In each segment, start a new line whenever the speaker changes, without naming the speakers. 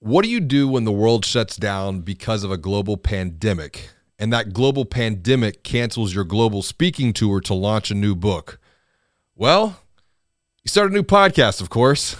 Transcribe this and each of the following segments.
What do you do when the world shuts down because of a global pandemic and that global pandemic cancels your global speaking tour to launch a new book? Well, you start a new podcast, of course.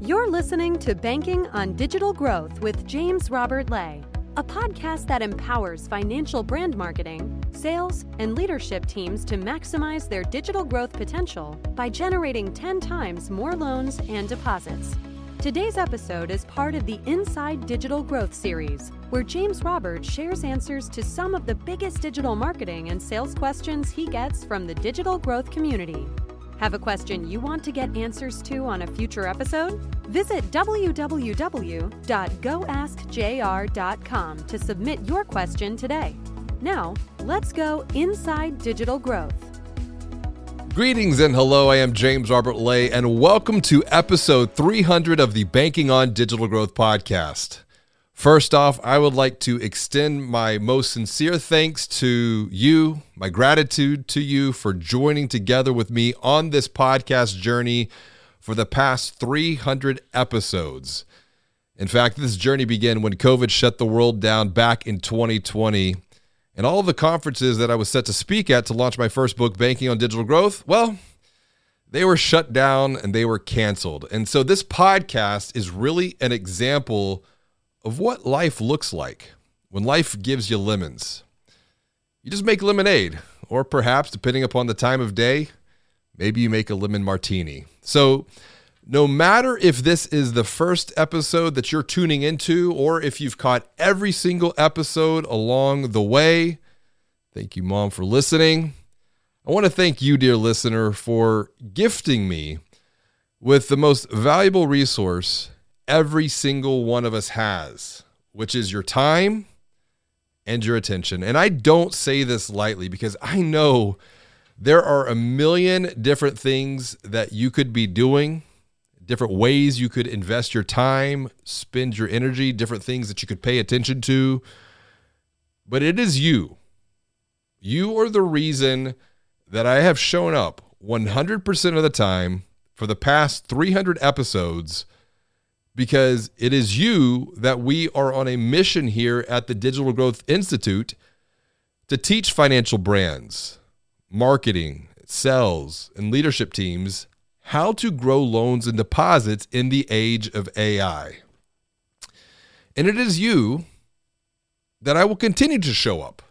You're listening to Banking on Digital Growth with James Robert Lay a podcast that empowers financial brand marketing, sales, and leadership teams to maximize their digital growth potential by generating 10 times more loans and deposits. Today's episode is part of the Inside Digital Growth series, where James Roberts shares answers to some of the biggest digital marketing and sales questions he gets from the digital growth community. Have a question you want to get answers to on a future episode? Visit www.goaskjr.com to submit your question today. Now, let's go inside digital growth.
Greetings and hello. I am James Robert Lay, and welcome to episode 300 of the Banking on Digital Growth podcast. First off, I would like to extend my most sincere thanks to you, my gratitude to you for joining together with me on this podcast journey for the past 300 episodes. In fact, this journey began when COVID shut the world down back in 2020. And all of the conferences that I was set to speak at to launch my first book, Banking on Digital Growth, well, they were shut down and they were canceled. And so this podcast is really an example of what life looks like when life gives you lemons. You just make lemonade, or perhaps, depending upon the time of day, maybe you make a lemon martini. So, no matter if this is the first episode that you're tuning into, or if you've caught every single episode along the way, thank you, Mom, for listening. I want to thank you, dear listener, for gifting me with the most valuable resource every single one of us has, which is your time and your attention. And I don't say this lightly because I know there are a million different things that you could be doing, different ways you could invest your time, spend your energy, different things that you could pay attention to. But it is you. You are the reason that I have shown up 100% of the time for the past 300 episodes because it is you that we are on a mission here at the Digital Growth Institute to teach financial brands, marketing, sales, and leadership teams how to grow loans and deposits in the age of AI. And it is you that I will continue to show up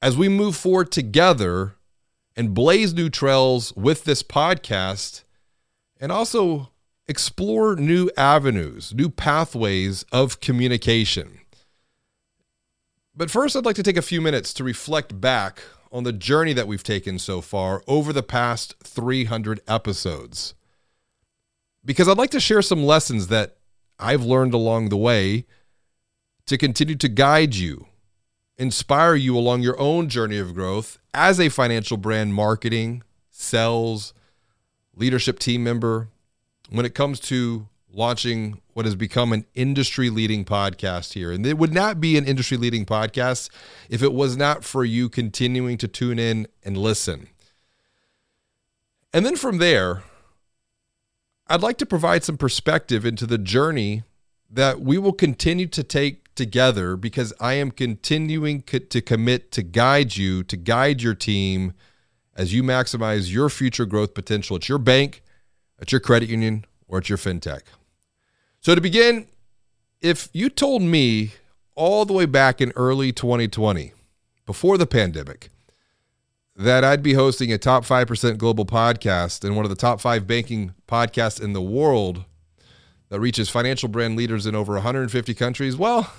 as we move forward together and blaze new trails with this podcast and also explore new avenues, new pathways of communication. But first, I'd like to take a few minutes to reflect back on the journey that we've taken so far over the past 300 episodes. Because I'd like to share some lessons that I've learned along the way to continue to guide you, inspire you along your own journey of growth as a financial brand marketing, sales, leadership team member, when it comes to launching what has become an industry leading podcast here. And it would not be an industry leading podcast if it was not for you continuing to tune in and listen. And then from there, I'd like to provide some perspective into the journey that we will continue to take together because I am continuing co- to commit to guide you, to guide your team as you maximize your future growth potential. It's your bank at your credit union or at your fintech. So, to begin, if you told me all the way back in early 2020, before the pandemic, that I'd be hosting a top 5% global podcast and one of the top five banking podcasts in the world that reaches financial brand leaders in over 150 countries, well,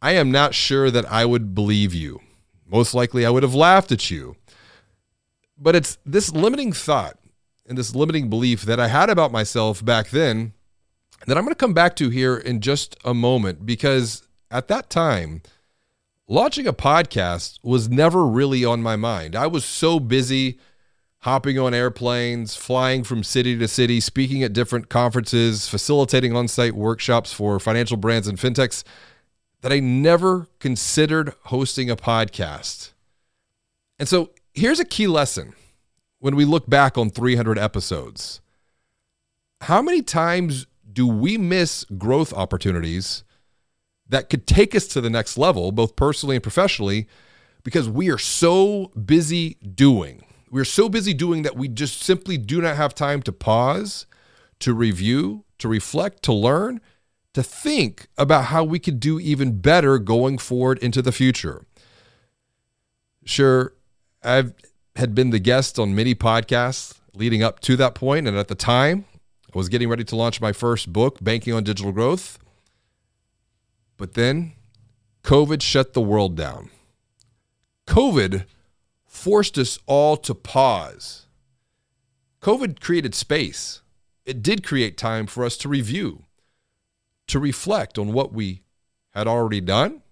I am not sure that I would believe you. Most likely, I would have laughed at you. But it's this limiting thought and this limiting belief that I had about myself back then that I'm going to come back to here in just a moment because at that time, launching a podcast was never really on my mind. I was so busy hopping on airplanes, flying from city to city, speaking at different conferences, facilitating on site workshops for financial brands and fintechs that I never considered hosting a podcast. And so here's a key lesson when we look back on 300 episodes. How many times do we miss growth opportunities that could take us to the next level, both personally and professionally, because we are so busy doing? We're so busy doing that we just simply do not have time to pause, to review, to reflect, to learn, to think about how we could do even better going forward into the future. Sure, I've had been the guest on many podcasts leading up to that point, and at the time, I was getting ready to launch my first book, Banking on Digital Growth. But then COVID shut the world down. COVID forced us all to pause. COVID created space. It did create time for us to review, to reflect on what we had already done,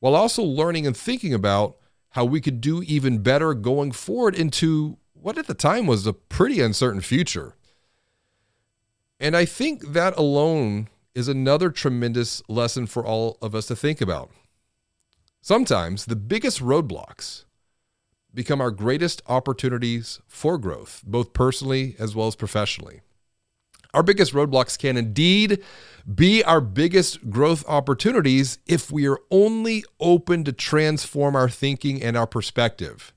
while also learning and thinking about how we could do even better going forward into what at the time was a pretty uncertain future. And I think that alone is another tremendous lesson for all of us to think about. Sometimes the biggest roadblocks become our greatest opportunities for growth, both personally as well as professionally. Our biggest roadblocks can indeed be our biggest growth opportunities if we are only open to transform our thinking and our perspective.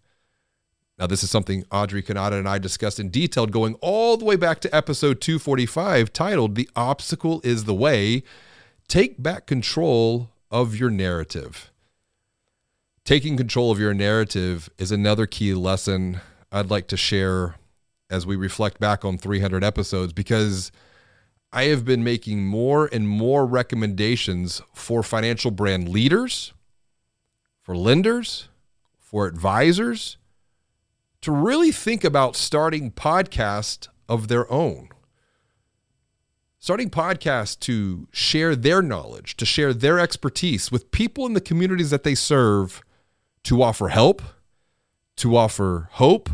Now, this is something Audrey Kanata and I discussed in detail going all the way back to episode 245, titled The Obstacle is the Way. Take back control of your narrative. Taking control of your narrative is another key lesson I'd like to share as we reflect back on 300 episodes because I have been making more and more recommendations for financial brand leaders, for lenders, for advisors to really think about starting podcasts of their own. Starting podcasts to share their knowledge, to share their expertise with people in the communities that they serve to offer help, to offer hope,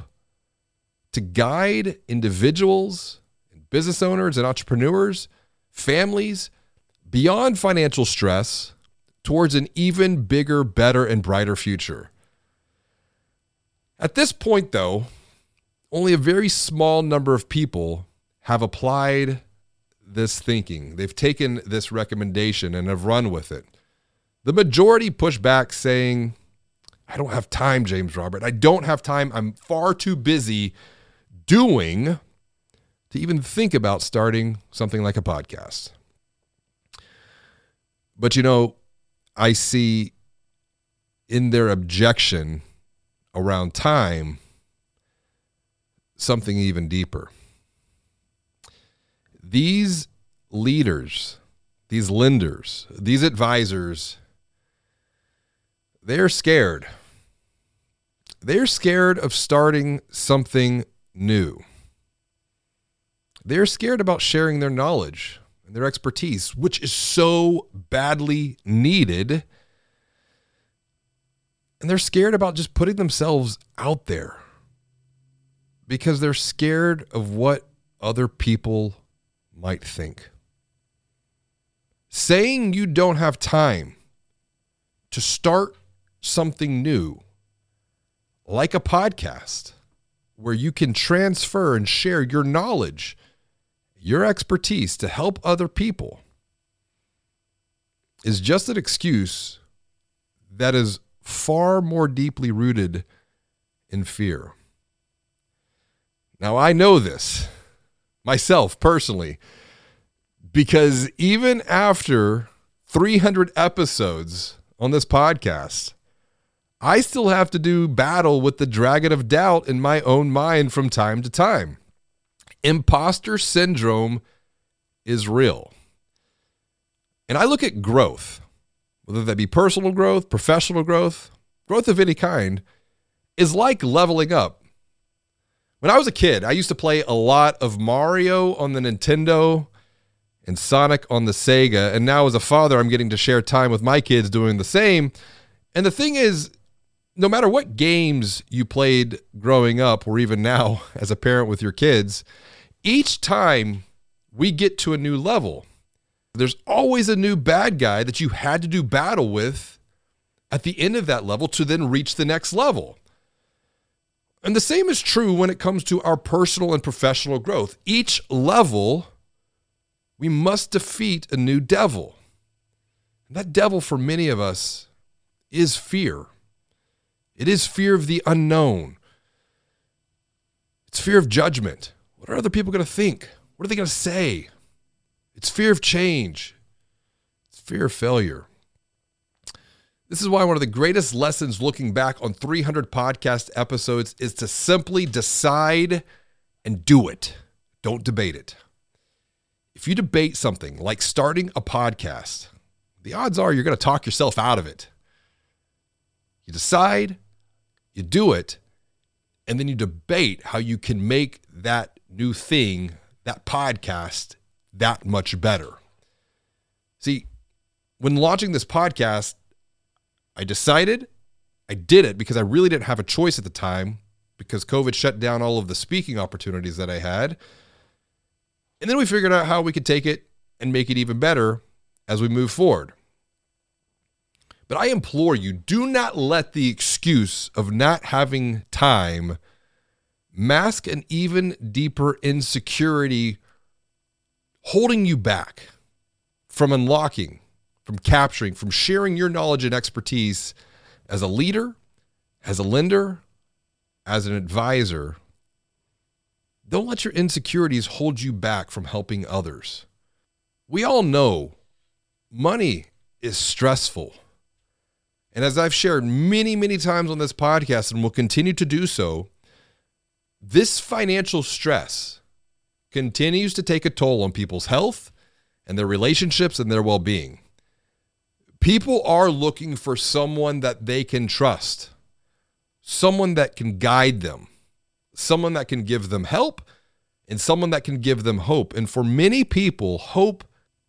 to guide individuals and business owners and entrepreneurs, families beyond financial stress towards an even bigger, better, and brighter future. At this point, though, only a very small number of people have applied this thinking. They've taken this recommendation and have run with it. The majority push back saying, I don't have time, James Robert. I don't have time. I'm far too busy doing to even think about starting something like a podcast. But you know, I see in their objection around time something even deeper. These leaders, these lenders, these advisors, they're scared. They're scared of starting something new. They're scared about sharing their knowledge and their expertise, which is so badly needed. And they're scared about just putting themselves out there because they're scared of what other people might think. Saying you don't have time to start something new, like a podcast, where you can transfer and share your knowledge, your expertise to help other people is just an excuse that is far more deeply rooted in fear. Now, I know this myself personally because even after 300 episodes on this podcast, I still have to do battle with the dragon of doubt in my own mind from time to time. Imposter syndrome is real. And I look at growth, whether that be personal growth, professional growth, growth of any kind, is like leveling up. When I was a kid, I used to play a lot of Mario on the Nintendo and Sonic on the Sega. And now, as a father, I'm getting to share time with my kids doing the same. And the thing is, no matter what games you played growing up or even now as a parent with your kids, each time we get to a new level, there's always a new bad guy that you had to do battle with at the end of that level to then reach the next level. And the same is true when it comes to our personal and professional growth. Each level, we must defeat a new devil. And that devil, for many of us, is fear. It is fear of the unknown. It's fear of judgment. What are other people going to think? What are they going to say? It's fear of change. It's fear of failure. This is why one of the greatest lessons looking back on 300 podcast episodes is to simply decide and do it. Don't debate it. If you debate something like starting a podcast, the odds are you're going to talk yourself out of it. You decide, you do it, and then you debate how you can make that new thing, that podcast, that much better. See, when launching this podcast, I decided I did it because I really didn't have a choice at the time because COVID shut down all of the speaking opportunities that I had. And then we figured out how we could take it and make it even better as we move forward. But I implore you do not let the excuse of not having time mask an even deeper insecurity holding you back from unlocking from capturing, from sharing your knowledge and expertise as a leader, as a lender, as an advisor. Don't let your insecurities hold you back from helping others. We all know money is stressful. And as I've shared many, many times on this podcast and will continue to do so, this financial stress continues to take a toll on people's health and their relationships and their well being people are looking for someone that they can trust, someone that can guide them, someone that can give them help, and someone that can give them hope. And for many people, hope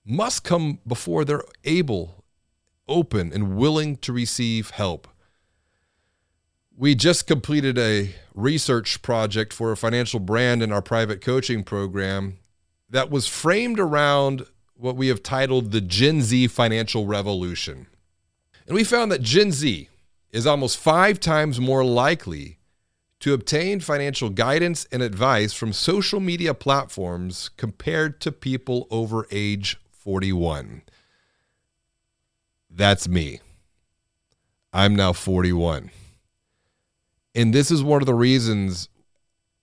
must come before they're able, open, and willing to receive help. We just completed a research project for a financial brand in our private coaching program that was framed around what we have titled the Gen Z financial revolution. And we found that Gen Z is almost five times more likely to obtain financial guidance and advice from social media platforms compared to people over age 41. That's me. I'm now 41. And this is one of the reasons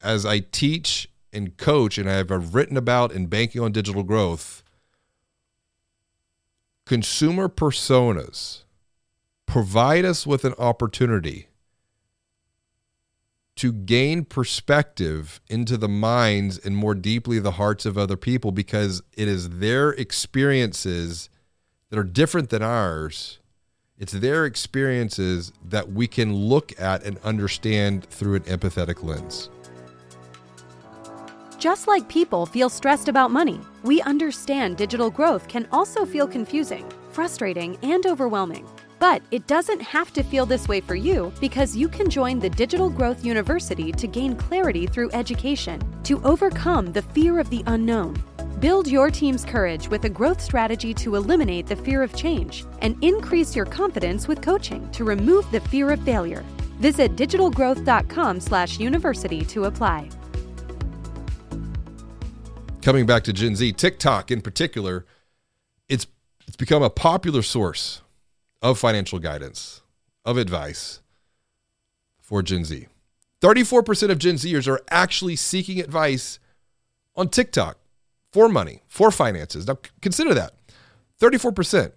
as I teach and coach, and I have written about in banking on digital growth, consumer personas provide us with an opportunity to gain perspective into the minds and more deeply the hearts of other people because it is their experiences that are different than ours. It's their experiences that we can look at and understand through an empathetic lens.
Just like people feel stressed about money, we understand digital growth can also feel confusing, frustrating, and overwhelming. But it doesn't have to feel this way for you because you can join the Digital Growth University to gain clarity through education, to overcome the fear of the unknown. Build your team's courage with a growth strategy to eliminate the fear of change and increase your confidence with coaching to remove the fear of failure. Visit digitalgrowth.com/university to apply
coming back to Gen Z, TikTok in particular, it's it's become a popular source of financial guidance, of advice for Gen Z. 34% of Gen Zers are actually seeking advice on TikTok for money, for finances. Now consider that. 34%.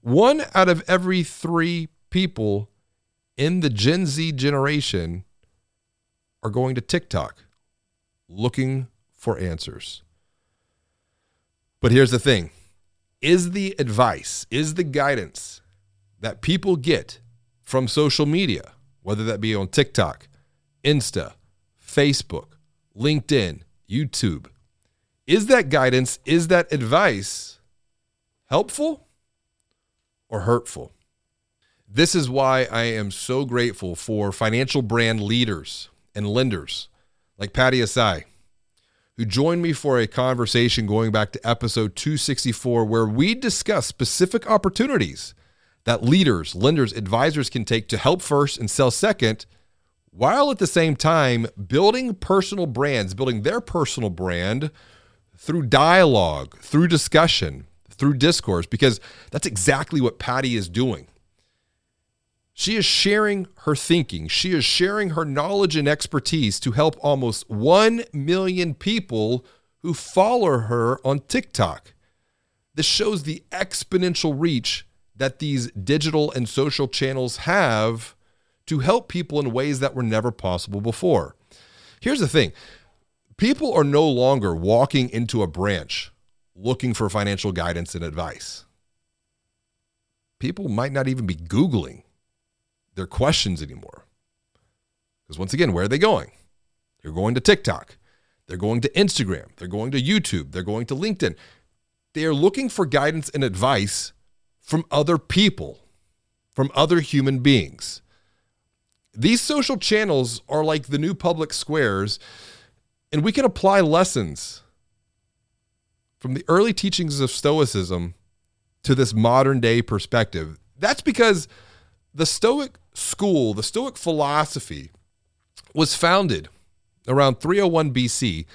One out of every 3 people in the Gen Z generation are going to TikTok looking for answers. But here's the thing is the advice, is the guidance that people get from social media, whether that be on TikTok, Insta, Facebook, LinkedIn, YouTube, is that guidance, is that advice helpful or hurtful? This is why I am so grateful for financial brand leaders and lenders like Patty Ehsaei who joined me for a conversation going back to episode 264, where we discuss specific opportunities that leaders, lenders, advisors can take to help first and sell second while at the same time building personal brands, building their personal brand through dialogue, through discussion, through discourse, because that's exactly what Patty is doing. She is sharing her thinking. She is sharing her knowledge and expertise to help almost 1 million people who follow her on TikTok. This shows the exponential reach that these digital and social channels have to help people in ways that were never possible before. Here's the thing people are no longer walking into a branch looking for financial guidance and advice. People might not even be Googling their questions anymore. Because once again, where are they going? They're going to TikTok. They're going to Instagram. They're going to YouTube. They're going to LinkedIn. They are looking for guidance and advice from other people, from other human beings. These social channels are like the new public squares, and we can apply lessons from the early teachings of Stoicism to this modern day perspective. That's because the Stoic school, the Stoic philosophy, was founded around 301 BC,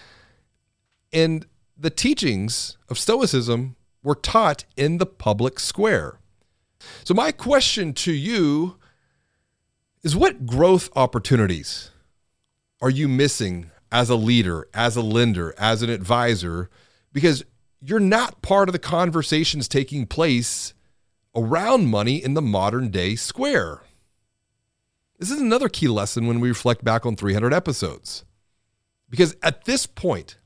and the teachings of Stoicism were taught in the public square. So, my question to you is what growth opportunities are you missing as a leader, as a lender, as an advisor? Because you're not part of the conversations taking place around money in the modern day square. This is another key lesson when we reflect back on 300 episodes. Because at this point,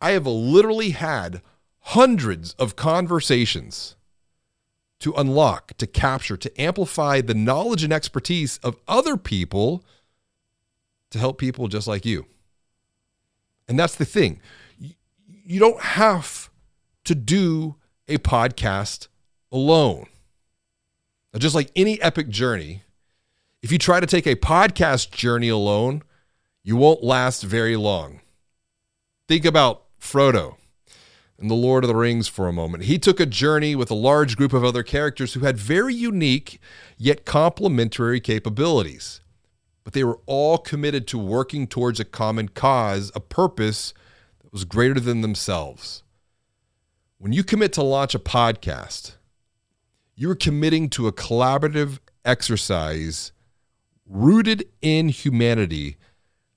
I have literally had hundreds of conversations to unlock, to capture, to amplify the knowledge and expertise of other people to help people just like you. And that's the thing. You don't have to do a podcast alone. Just like any epic journey, if you try to take a podcast journey alone, you won't last very long. Think about Frodo in The Lord of the Rings for a moment. He took a journey with a large group of other characters who had very unique yet complementary capabilities. But they were all committed to working towards a common cause, a purpose that was greater than themselves. When you commit to launch a podcast, you're committing to a collaborative exercise rooted in humanity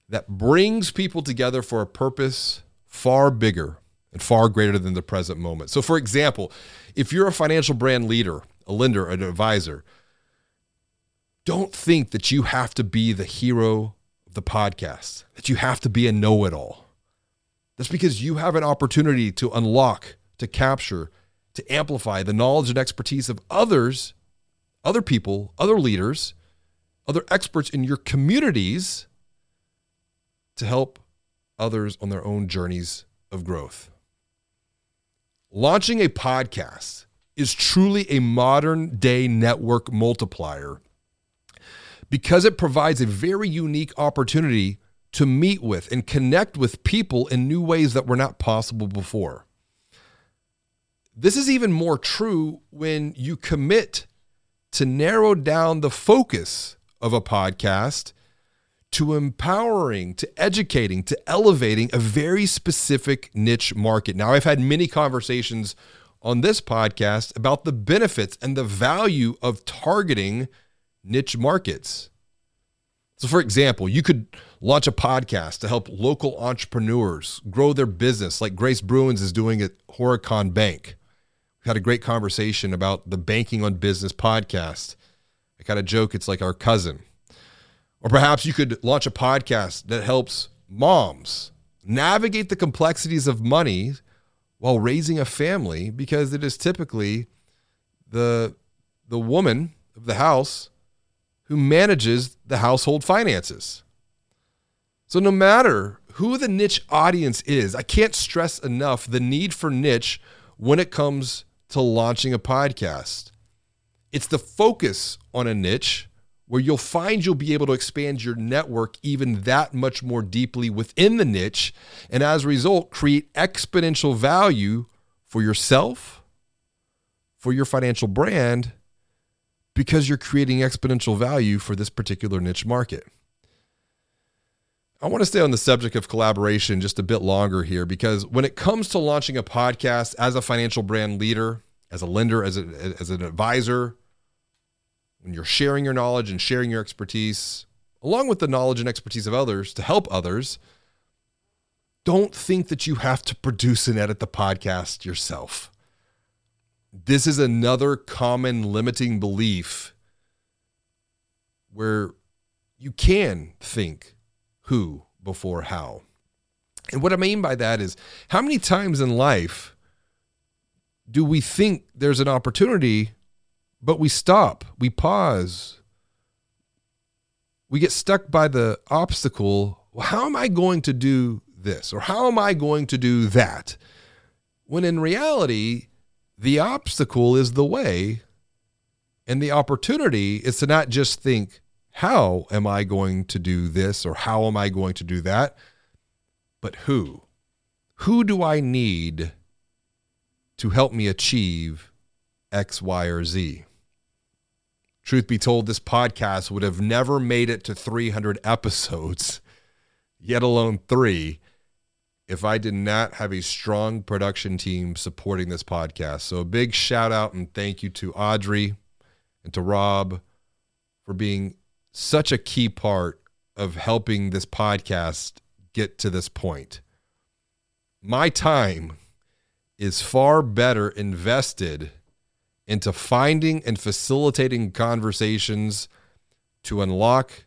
that brings people together for a purpose far bigger and far greater than the present moment. So, for example, if you're a financial brand leader, a lender, an advisor, don't think that you have to be the hero of the podcast, that you have to be a know it all. That's because you have an opportunity to unlock, to capture, to amplify the knowledge and expertise of others, other people, other leaders, other experts in your communities to help others on their own journeys of growth. Launching a podcast is truly a modern day network multiplier because it provides a very unique opportunity to meet with and connect with people in new ways that were not possible before. This is even more true when you commit to narrow down the focus of a podcast to empowering, to educating, to elevating a very specific niche market. Now, I've had many conversations on this podcast about the benefits and the value of targeting niche markets. So, for example, you could launch a podcast to help local entrepreneurs grow their business, like Grace Bruins is doing at Horicon Bank. We had a great conversation about the Banking on Business podcast. I kind of joke it's like our cousin. Or perhaps you could launch a podcast that helps moms navigate the complexities of money while raising a family because it is typically the the woman of the house who manages the household finances. So no matter who the niche audience is, I can't stress enough the need for niche when it comes to launching a podcast. It's the focus on a niche where you'll find you'll be able to expand your network even that much more deeply within the niche. And as a result, create exponential value for yourself, for your financial brand, because you're creating exponential value for this particular niche market. I want to stay on the subject of collaboration just a bit longer here because when it comes to launching a podcast as a financial brand leader, as a lender, as, a, as an advisor, when you're sharing your knowledge and sharing your expertise, along with the knowledge and expertise of others to help others, don't think that you have to produce and edit the podcast yourself. This is another common limiting belief where you can think who before how. And what I mean by that is how many times in life do we think there's an opportunity, but we stop, we pause, we get stuck by the obstacle. Well, how am I going to do this? Or how am I going to do that? When in reality, the obstacle is the way, and the opportunity is to not just think, how am I going to do this or how am I going to do that? But who? Who do I need to help me achieve X, Y, or Z? Truth be told, this podcast would have never made it to 300 episodes, yet alone three, if I did not have a strong production team supporting this podcast. So, a big shout out and thank you to Audrey and to Rob for being such a key part of helping this podcast get to this point. My time is far better invested into finding and facilitating conversations to unlock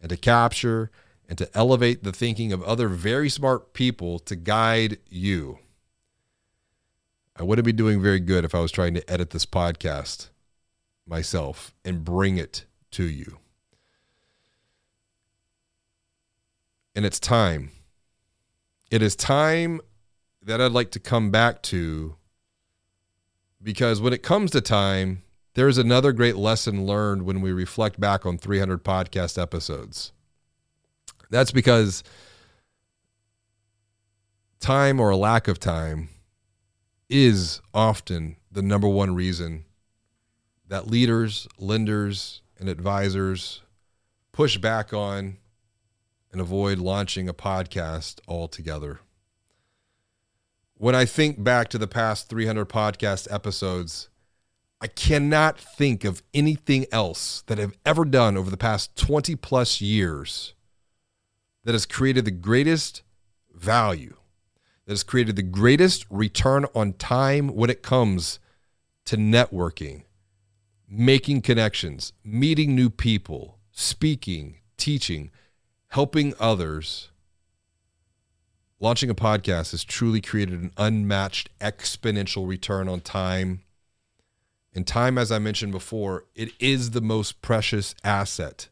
and to capture and to elevate the thinking of other very smart people to guide you. I wouldn't be doing very good if I was trying to edit this podcast myself and bring it to you. and it's time. It is time that I'd like to come back to because when it comes to time, there's another great lesson learned when we reflect back on 300 podcast episodes. That's because time or a lack of time is often the number one reason that leaders, lenders, and advisors push back on and avoid launching a podcast altogether. When I think back to the past 300 podcast episodes, I cannot think of anything else that I've ever done over the past 20 plus years that has created the greatest value, that has created the greatest return on time when it comes to networking, making connections, meeting new people, speaking, teaching helping others, launching a podcast has truly created an unmatched exponential return on time. And time, as I mentioned before, it is the most precious asset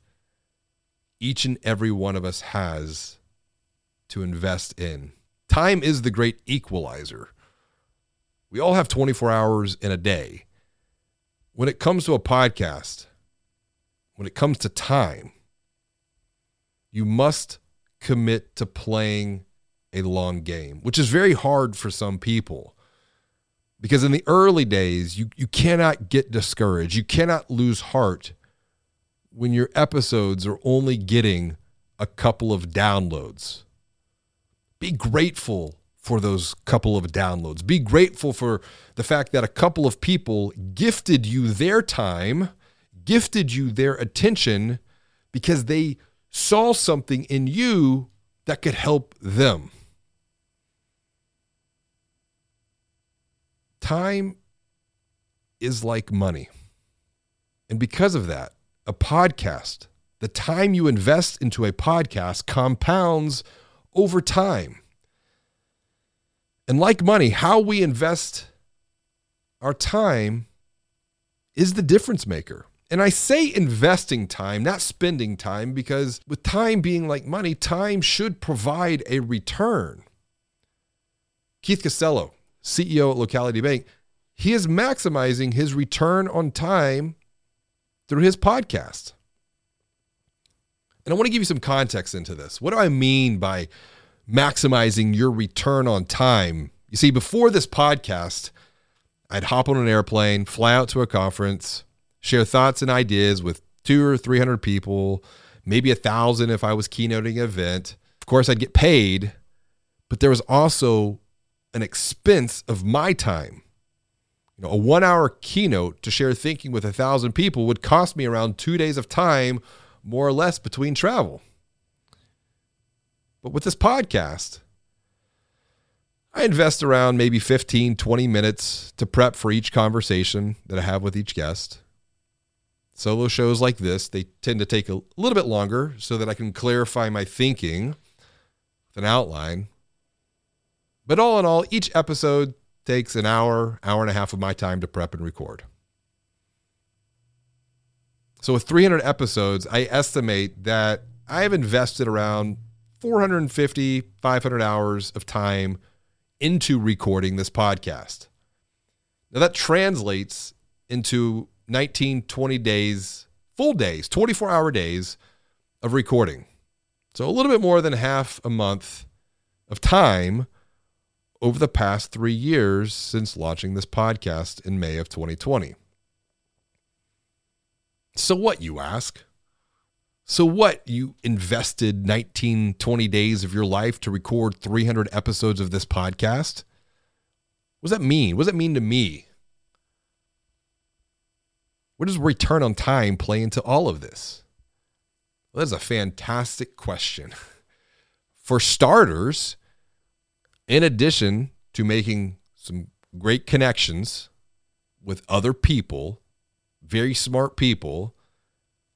each and every one of us has to invest in. Time is the great equalizer. We all have 24 hours in a day. When it comes to a podcast, when it comes to time, you must commit to playing a long game, which is very hard for some people. Because in the early days, you, you cannot get discouraged. You cannot lose heart when your episodes are only getting a couple of downloads. Be grateful for those couple of downloads. Be grateful for the fact that a couple of people gifted you their time, gifted you their attention because they saw something in you that could help them. Time is like money. And because of that, a podcast, the time you invest into a podcast compounds over time. And like money, how we invest our time is the difference maker. And I say investing time, not spending time, because with time being like money, time should provide a return. Keith Costello, CEO at Locality Bank, he is maximizing his return on time through his podcast. And I want to give you some context into this. What do I mean by maximizing your return on time? You see, before this podcast, I'd hop on an airplane, fly out to a conference, share thoughts and ideas with two or 300 people, maybe a thousand if I was keynoting an event. Of course, I'd get paid, but there was also an expense of my time. You know, a one hour keynote to share thinking with a thousand people would cost me around two days of time, more or less, between travel. But with this podcast, I invest around maybe 15, 20 minutes to prep for each conversation that I have with each guest. Solo shows like this, they tend to take a little bit longer so that I can clarify my thinking with an outline. But all in all, each episode takes an hour, hour and a half of my time to prep and record. So with 300 episodes, I estimate that I have invested around 450, 500 hours of time into recording this podcast. Now that translates into 19, 20 days, full days, 24 hour days of recording. So a little bit more than half a month of time over the past three years since launching this podcast in May of 2020. So, what, you ask? So, what? You invested 19, 20 days of your life to record 300 episodes of this podcast? What does that mean? What does that mean to me? Where does return on time play into all of this? Well, that's a fantastic question. For starters, in addition to making some great connections with other people, very smart people,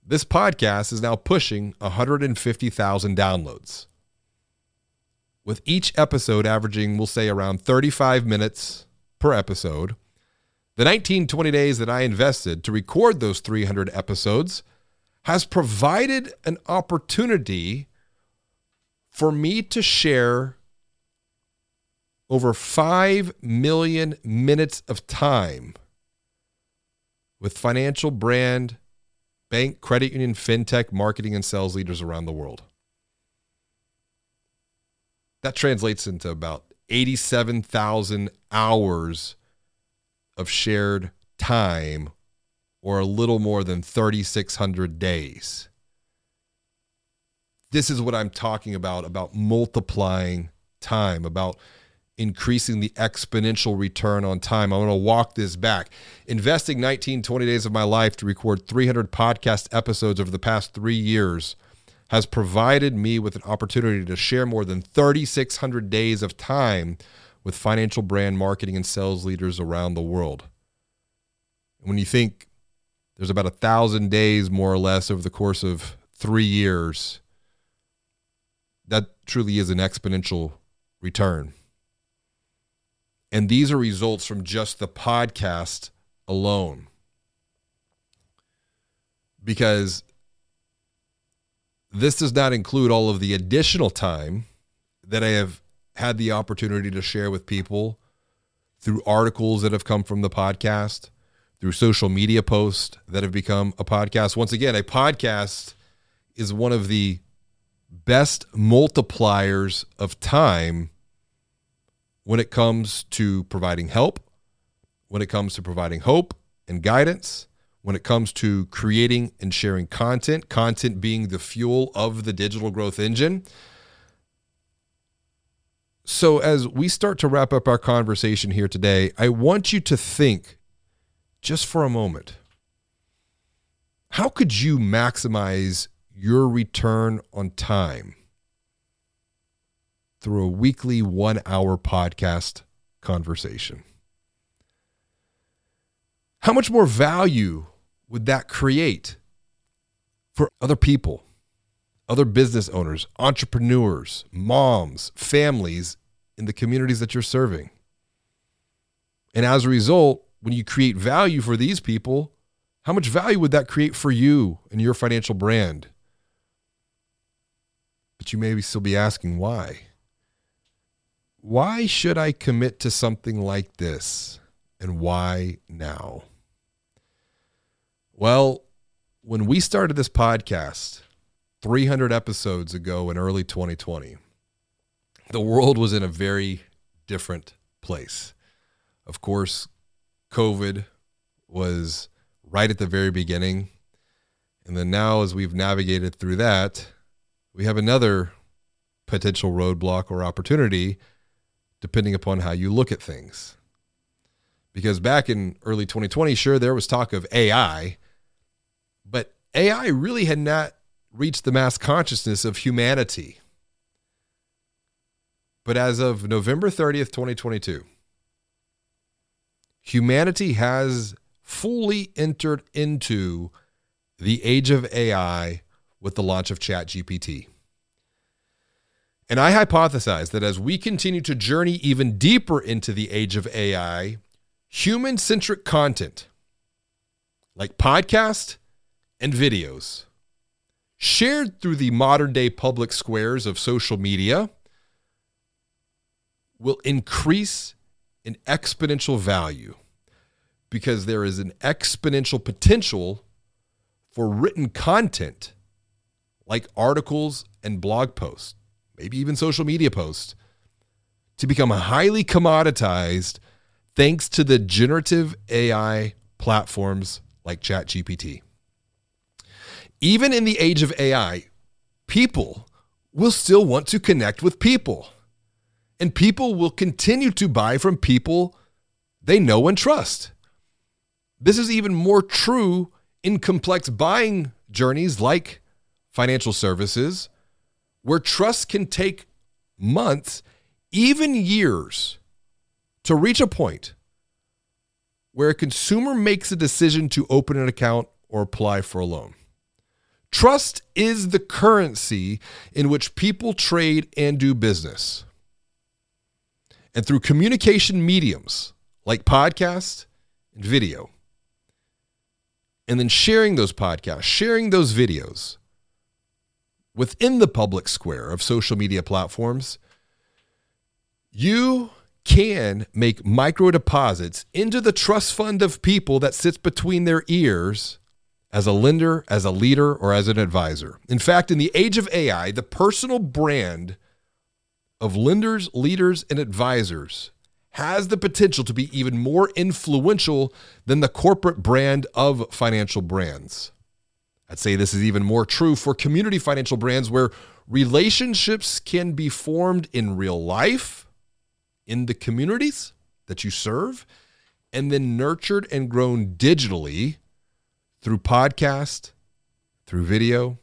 this podcast is now pushing 150,000 downloads. With each episode averaging, we'll say, around 35 minutes per episode, the 19, 20 days that I invested to record those 300 episodes has provided an opportunity for me to share over 5 million minutes of time with financial brand bank, credit union, fintech, marketing, and sales leaders around the world. That translates into about 87,000 hours of shared time or a little more than 3,600 days. This is what I'm talking about about multiplying time, about increasing the exponential return on time. I'm going to walk this back. Investing 19, 20 days of my life to record 300 podcast episodes over the past three years has provided me with an opportunity to share more than 3,600 days of time with financial brand marketing and sales leaders around the world. When you think there's about a thousand days, more or less, over the course of three years, that truly is an exponential return. And these are results from just the podcast alone. Because this does not include all of the additional time that I have had the opportunity to share with people through articles that have come from the podcast, through social media posts that have become a podcast. Once again, a podcast is one of the best multipliers of time when it comes to providing help, when it comes to providing hope and guidance, when it comes to creating and sharing content, content being the fuel of the digital growth engine. So, as we start to wrap up our conversation here today, I want you to think just for a moment how could you maximize your return on time? Through a weekly one hour podcast conversation. How much more value would that create for other people, other business owners, entrepreneurs, moms, families in the communities that you're serving? And as a result, when you create value for these people, how much value would that create for you and your financial brand? But you may still be asking why. Why should I commit to something like this? And why now? Well, when we started this podcast 300 episodes ago in early 2020, the world was in a very different place. Of course, COVID was right at the very beginning. And then now, as we've navigated through that, we have another potential roadblock or opportunity, depending upon how you look at things. Because back in early 2020, sure, there was talk of AI, but AI really had not reached the mass consciousness of humanity. But as of November 30th, 2022, humanity has fully entered into the age of AI with the launch of ChatGPT. And I hypothesize that as we continue to journey even deeper into the age of AI, human centric content like podcasts and videos shared through the modern day public squares of social media will increase in exponential value because there is an exponential potential for written content like articles and blog posts, maybe even social media posts, to become highly commoditized thanks to the generative AI platforms like ChatGPT. Even in the age of AI, people will still want to connect with people. And people will continue to buy from people they know and trust. This is even more true in complex buying journeys like financial services, where trust can take months, even years, to reach a point where a consumer makes a decision to open an account or apply for a loan. Trust is the currency in which people trade and do business. And through communication mediums like podcast and video, and then sharing those podcasts, sharing those videos within the public square of social media platforms, you can make micro deposits into the trust fund of people that sits between their ears as a lender, as a leader, or as an advisor. In fact, in the age of AI, the personal brand of lenders, leaders, and advisors has the potential to be even more influential than the corporate brand of financial brands. I'd say this is even more true for community financial brands where relationships can be formed in real life, in the communities that you serve, and then nurtured and grown digitally through podcast, through video,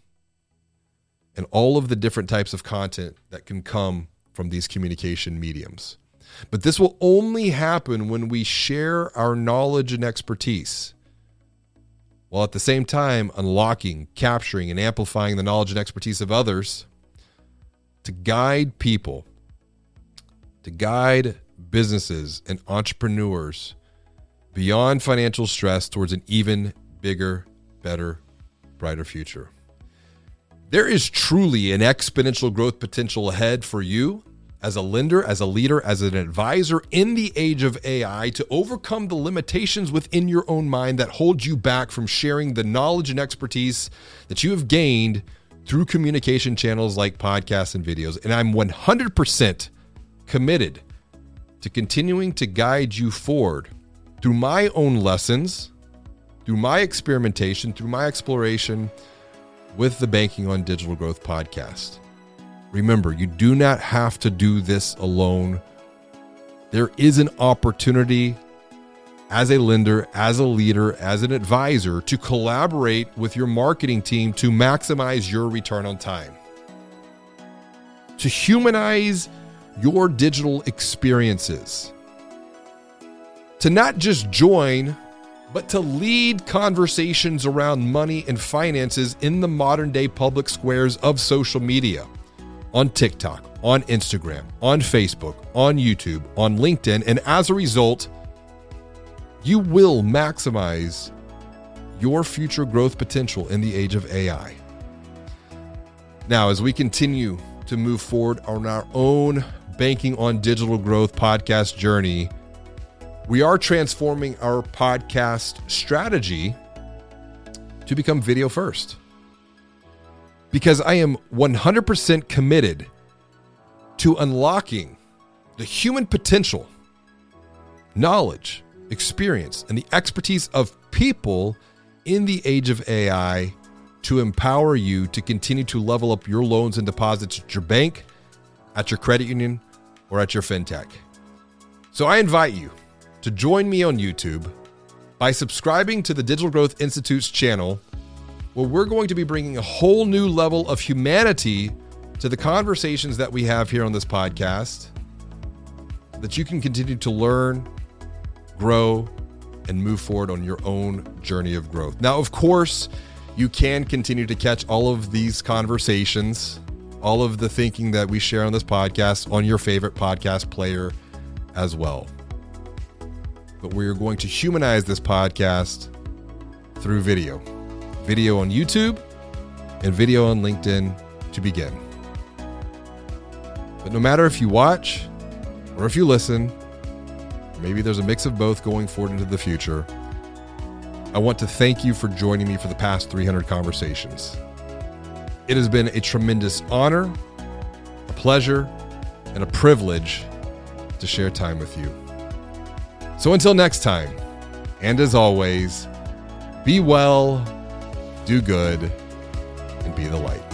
and all of the different types of content that can come from these communication mediums. But this will only happen when we share our knowledge and expertise, while at the same time unlocking, capturing, and amplifying the knowledge and expertise of others to guide people, to guide businesses and entrepreneurs beyond financial stress towards an even bigger, better, brighter future. There is truly an exponential growth potential ahead for you as a lender, as a leader, as an advisor in the age of AI to overcome the limitations within your own mind that hold you back from sharing the knowledge and expertise that you have gained through communication channels like podcasts and videos. And I'm 100% committed to continuing to guide you forward through my own lessons, through my experimentation, through my exploration with the Banking on Digital Growth podcast. Remember, you do not have to do this alone. There is an opportunity as a lender, as a leader, as an advisor to collaborate with your marketing team to maximize your return on time, to humanize your digital experiences, to not just join, but to lead conversations around money and finances in the modern day public squares of social media on TikTok, on Instagram, on Facebook, on YouTube, on LinkedIn, and as a result, you will maximize your future growth potential in the age of AI. Now, as we continue to move forward on our own Banking on Digital Growth podcast journey, we are transforming our podcast strategy to become video first because I am 100% committed to unlocking the human potential, knowledge, experience, and the expertise of people in the age of AI to empower you to continue to level up your loans and deposits at your bank at your credit union, or at your fintech. So I invite you to join me on YouTube by subscribing to the Digital Growth Institute's channel, where we're going to be bringing a whole new level of humanity to the conversations that we have here on this podcast, that you can continue to learn, grow, and move forward on your own journey of growth. Now, of course, you can continue to catch all of these conversations, all of the thinking that we share on this podcast on your favorite podcast player as well. But we're going to humanize this podcast through video video on YouTube and video on LinkedIn to begin. But no matter if you watch or if you listen, maybe there's a mix of both going forward into the future. I want to thank you for joining me for the past 300 conversations. It has been a tremendous honor, a pleasure, and a privilege to share time with you. So until next time, and as always, be well, do good, and be the light.